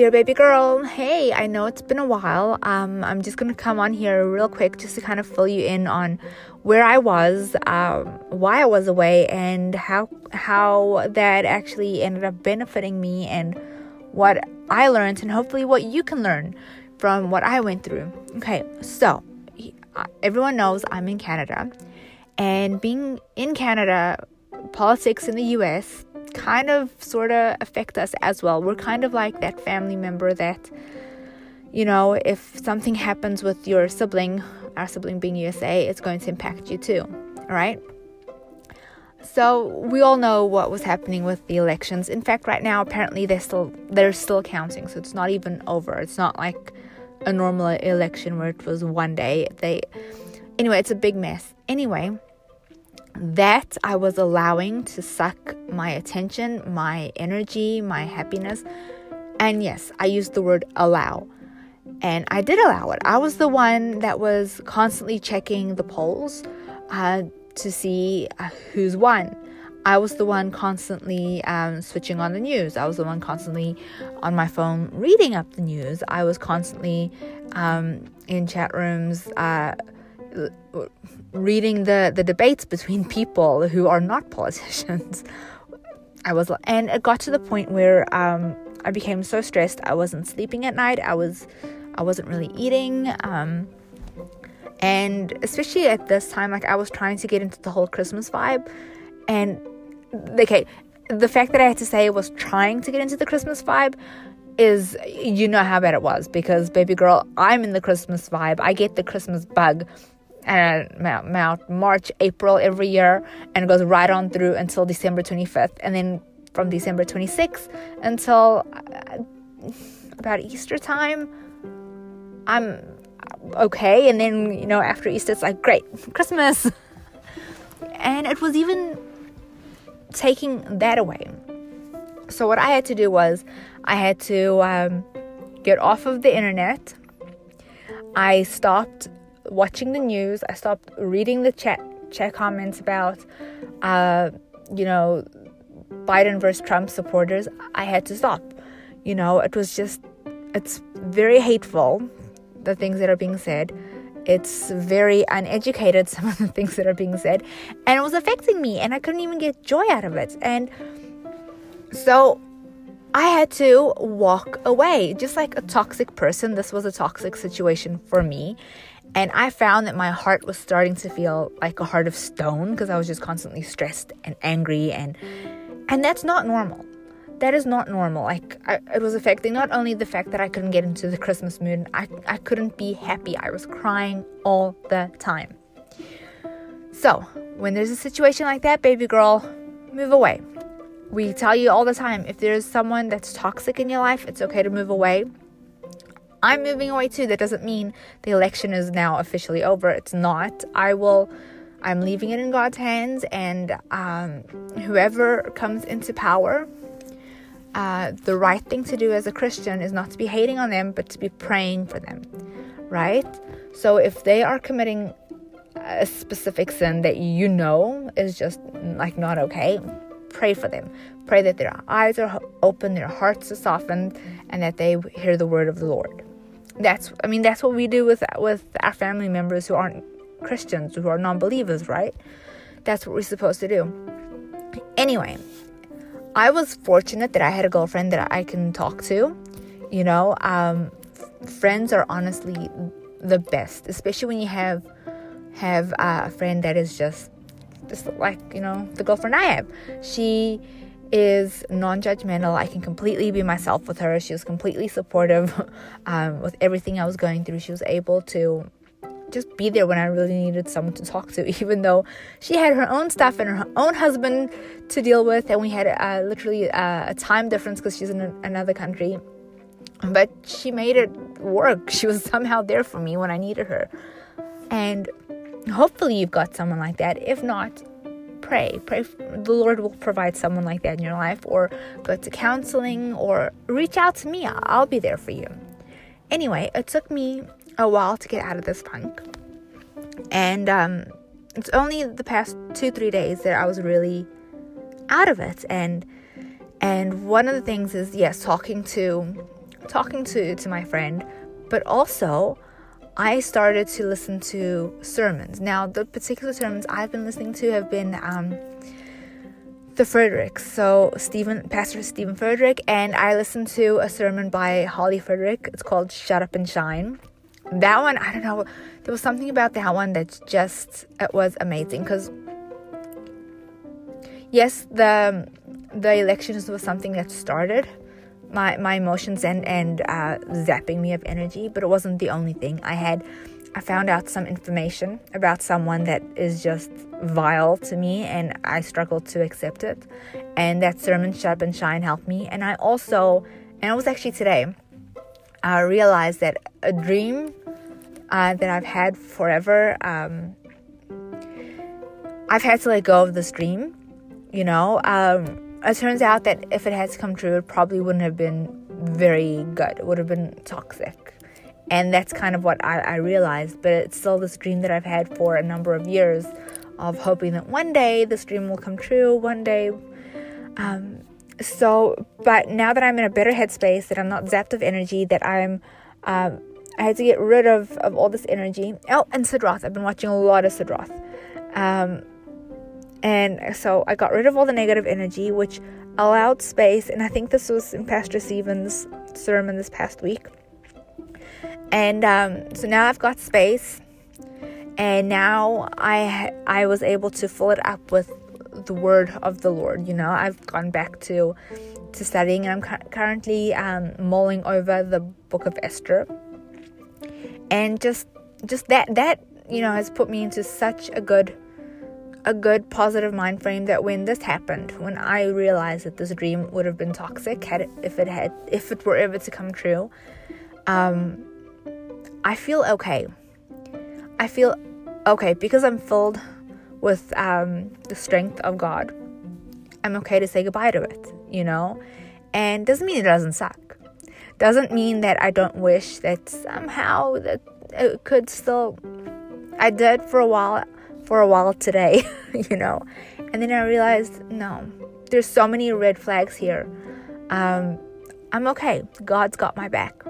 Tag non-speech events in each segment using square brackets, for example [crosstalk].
Dear baby girl, hey, I know it's been a while. Um, I'm just gonna come on here real quick just to kind of fill you in on where I was, um, why I was away, and how how that actually ended up benefiting me, and what I learned, and hopefully what you can learn from what I went through. Okay, so everyone knows I'm in Canada, and being in Canada, politics in the U.S kind of sort of affect us as well. We're kind of like that family member that, you know, if something happens with your sibling, our sibling being USA, it's going to impact you too. All right. So we all know what was happening with the elections. In fact, right now apparently they're still they're still counting, so it's not even over. It's not like a normal election where it was one day. They anyway, it's a big mess. Anyway, that I was allowing to suck my attention, my energy, my happiness. And yes, I used the word allow. And I did allow it. I was the one that was constantly checking the polls uh, to see uh, who's won. I was the one constantly um, switching on the news. I was the one constantly on my phone reading up the news. I was constantly um, in chat rooms. Uh, reading the, the debates between people who are not politicians. [laughs] I was, and it got to the point where um, I became so stressed. I wasn't sleeping at night. I was, I wasn't really eating. Um, and especially at this time, like I was trying to get into the whole Christmas vibe, and okay, the fact that I had to say I was trying to get into the Christmas vibe is you know how bad it was because baby girl i'm in the christmas vibe i get the christmas bug and March, April every year, and goes right on through until December 25th, and then from December 26th until uh, about Easter time, I'm okay, and then you know after Easter it's like great Christmas, and it was even taking that away. So what I had to do was I had to um, get off of the internet. I stopped watching the news. I stopped reading the chat chat comments about, uh, you know, Biden versus Trump supporters. I had to stop. You know, it was just, it's very hateful, the things that are being said. It's very uneducated, [laughs] some of the things that are being said. And it was affecting me, and I couldn't even get joy out of it. And so I had to walk away. Just like a toxic person, this was a toxic situation for me. And I found that my heart was starting to feel like a heart of stone because I was just constantly stressed and angry and and that's not normal. That is not normal. Like I, it was affecting not only the fact that I couldn't get into the Christmas mood, I I couldn't be happy. I was crying all the time. So, when there's a situation like that, baby girl, move away. We tell you all the time if there's someone that's toxic in your life, it's okay to move away. I'm moving away too. That doesn't mean the election is now officially over. It's not. I will. I'm leaving it in God's hands, and um, whoever comes into power, uh, the right thing to do as a Christian is not to be hating on them, but to be praying for them, right? So if they are committing a specific sin that you know is just like not okay, pray for them. Pray that their eyes are open, their hearts are softened, and that they hear the word of the Lord that's I mean that's what we do with with our family members who aren't Christians, who are non-believers, right? That's what we're supposed to do. Anyway, I was fortunate that I had a girlfriend that I can talk to. You know, um, friends are honestly the best, especially when you have have a friend that is just just like you know the girlfriend I have. She is non judgmental. I can completely be myself with her. She was completely supportive [laughs] um, with everything I was going through. She was able to just be there when I really needed someone to talk to, [laughs] even though she had her own stuff and her own husband to deal with, and we had uh, literally uh, a time difference because she's in a, another country. But she made it work. She was [laughs] somehow there for me when I needed her. And hopefully, you've got someone like that. If not, pray. Pray the Lord will provide someone like that in your life, or go to counseling, or reach out to me. I'll be there for you. Anyway, it took me a while to get out of this funk, and um, it's only the past two three days that I was really out of it. And and one of the things is yes, talking to talking to, to my friend, but also I started to listen to sermons. Now, the particular sermons I've been listening to have been um, the Furticks. So, Stephen, Pastor Steven Furtick, and I listened to a sermon by Holly Furtick. It's called Shut Up and Shine. That one, I don't know, there was something about that one that just it was amazing because yes, the the elections was something that started my my emotions and and uh, zapping me of energy, but it wasn't the only thing. I had I found out some information about someone that is just vile to me, and I struggled to accept it. And that sermon, Shut and Shine, helped me. And I also, and it was actually today, I realized that a dream uh, that I've had forever, um, I've had to let go of this dream. You know, um, it turns out that if it had come true, it probably wouldn't have been very good. It would have been toxic. And that's kind of what I, I realized. But it's still this dream that I've had for a number of years of hoping that one day this dream will come true. One day. Um, so, but now that I'm in a better headspace, that I'm not zapped of energy, that I'm. Um, I had to get rid of, of all this energy. Oh, and Sid Roth. I've been watching a lot of Sid Roth. Um, and so I got rid of all the negative energy, which allowed space. And I think this was in Pastor Steven's sermon this past week. And um, so now I've got space, and now I I was able to fill it up with the word of the Lord. You know, I've gone back to to studying, and I'm cu- currently um, mulling over the book of Esther, and just just that that you know has put me into such a good a good positive mind frame that when this happened, when I realized that this dream would have been toxic, had it, if it had if it were ever to come true, um, I feel okay. I feel okay because I'm filled with um, the strength of God. I'm okay to say goodbye to it, you know, and doesn't mean it doesn't suck. Doesn't mean that I don't wish that somehow that it could still. I did for a while for a while today, [laughs] you know. And then I realized, no, there's so many red flags here. Um, I'm okay. God's got my back,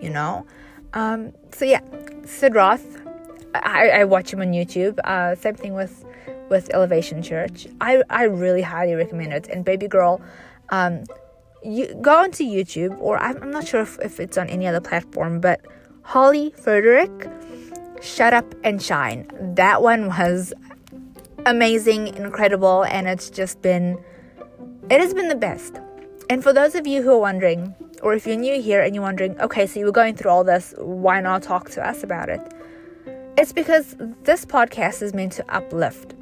you know. Um, so yeah, Sid Roth, I, I watch him on YouTube. Uh, same thing with with Elevation Church. I I really highly recommend it. And baby girl, um, you go onto YouTube or I'm, I'm not sure if, if it's on any other platform, but Holly Frederick Shut Up and Shine. That one was amazing, incredible, and it's just been, it has been the best. And for those of you who are wondering, or if you're new here and you're wondering, okay, so you were going through all this, why not talk to us about it? It's because this podcast is meant to uplift,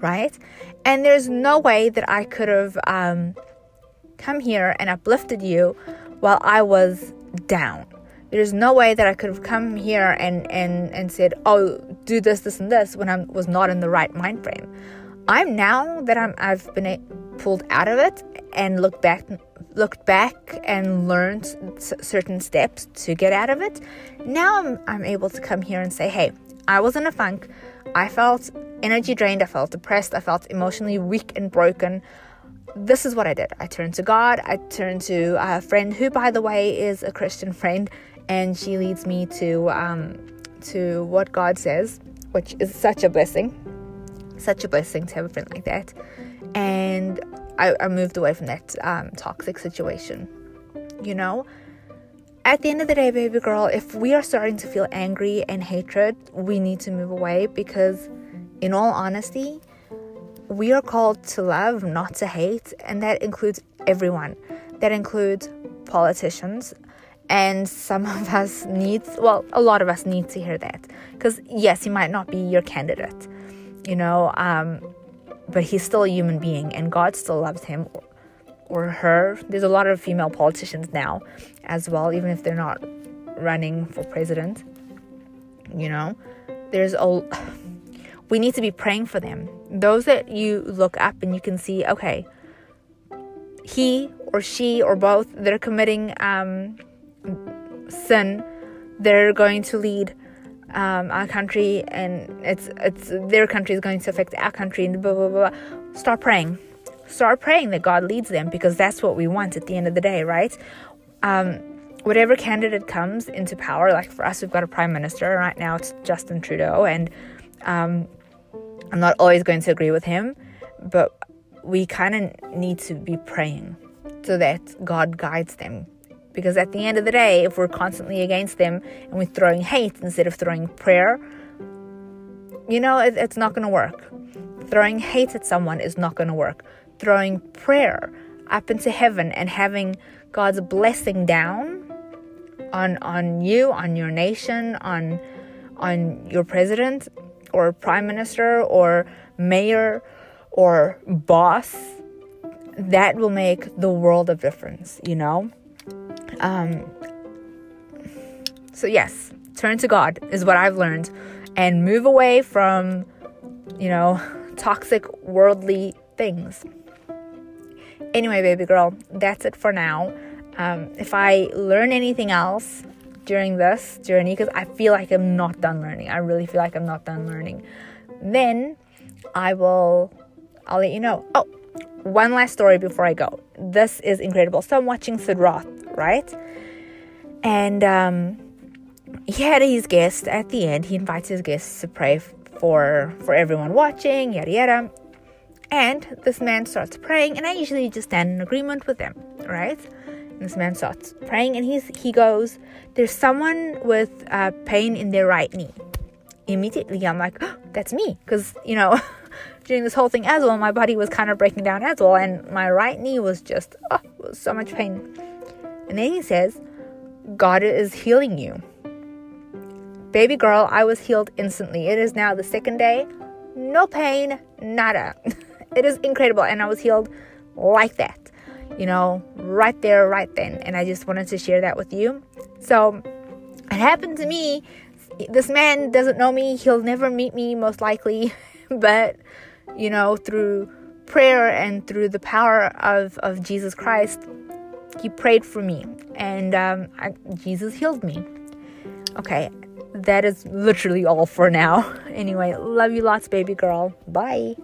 right? And there's no way that I could have um, come here and uplifted you while I was down there's no way that I could have come here and, and, and said, oh, do this, this, and this when I was not in the right mind frame. I'm now that I'm I've been pulled out of it and looked back looked back and learned certain steps to get out of it. Now I'm I'm able to come here and say, hey, I was in a funk. I felt energy drained. I felt depressed. I felt emotionally weak and broken. This is what I did. I turned to God. I turned to a friend who, by the way, is a Christian friend and she leads me to um, to what God says, which is such a blessing, such a blessing to have a friend like that. And I, I moved away from that um, toxic situation. You know, at the end of the day, baby girl, if we are starting to feel angry and hatred, we need to move away because, in all honesty, we are called to love, not to hate, and that includes everyone. That includes politicians, and some of us need well a lot of us need to hear that. Because yes he might not be your candidate you know um, but he's still a human being and god still loves him or, or her. There's a lot of female politicians now as well even if they're not running for president you know. There's a [sighs] we need to be praying for them. Those that you look up and you can see okay he or she or both they're committing um, sin, they're going to lead um, our country, and it's it's their country is going to affect our country, and blah blah blah. Start praying, start praying that God leads them because that's what we want at the end of the day, right? um, whatever candidate comes into power, like for us, we've got a prime minister right now. It's Justin Trudeau, and um, I'm not always going to agree with him, but we kind of need to be praying so that God guides them. Because at the end of the day, if we're constantly against them and we're throwing hate instead of throwing prayer, you know, it, it's not going to work. Throwing hate at someone is not going to work. Throwing prayer up into heaven and having God's blessing down on on you, on your nation, on on your president or prime minister or mayor or boss, that will make the world of difference, you know? Um, so, yes, turn to God is what I've learned and move away from, you know, toxic worldly things. Anyway, baby girl, that's it for now. Um, if I learn anything else during this journey, because I feel like I'm not done learning, I really feel like I'm not done learning, then I will, I'll let you know. Oh, one last story before I go. This is incredible. So I'm watching Sid Roth, right? And um, he had his guest at the end. He invites his guests to pray for for everyone watching, yada yada. And this man starts praying, and I usually just stand in agreement with them, right? And this man starts praying, and he's he goes, "There's someone with uh, pain in their right knee." Immediately, I'm like, oh, "That's me," because you know. [laughs] during this whole thing as well, my body was kind of breaking down as well, and my right knee was just oh, was so much pain. And then he says, God is healing you. Baby girl, I was healed instantly. It is now the second day. No pain, nada. [laughs] it is incredible. And I was healed like that, you know, right there, right then. And I just wanted to share that with you. So it happened to me. This man doesn't know me. He'll never meet me, most likely. [laughs] but, you know, through prayer and through the power of, of Jesus Christ, he prayed for me. And um, I, Jesus healed me. Okay, that is literally all for now. [laughs] Anyway, love you lots, baby girl. Bye.